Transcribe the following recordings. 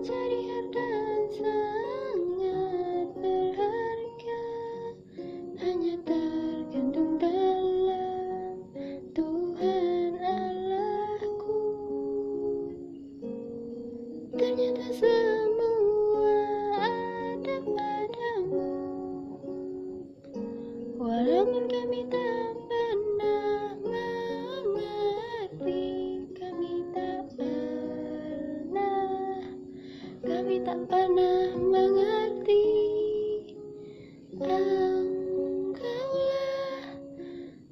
Mencari harta sangat berharga. Hanya tergantung tak pernah mengerti Engkaulah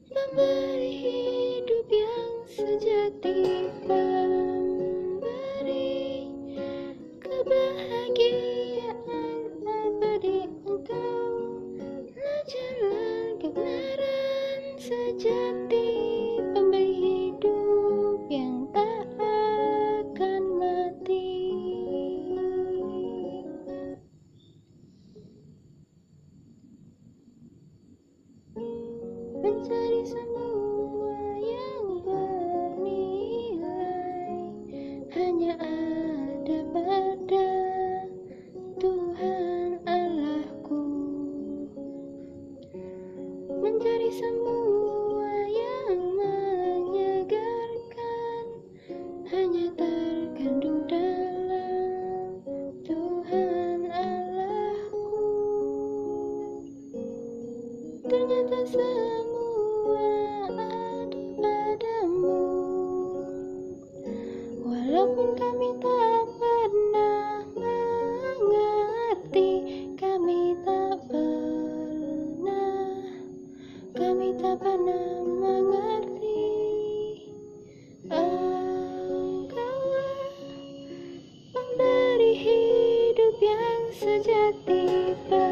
Pemberi hidup yang sejati Pemberi kebahagiaan abadi Engkau Nah jalan kebenaran sejati semua yang menyegarkan Hanya terkandung dalam Tuhan Allahku. Ternyata semua যেতে পারি।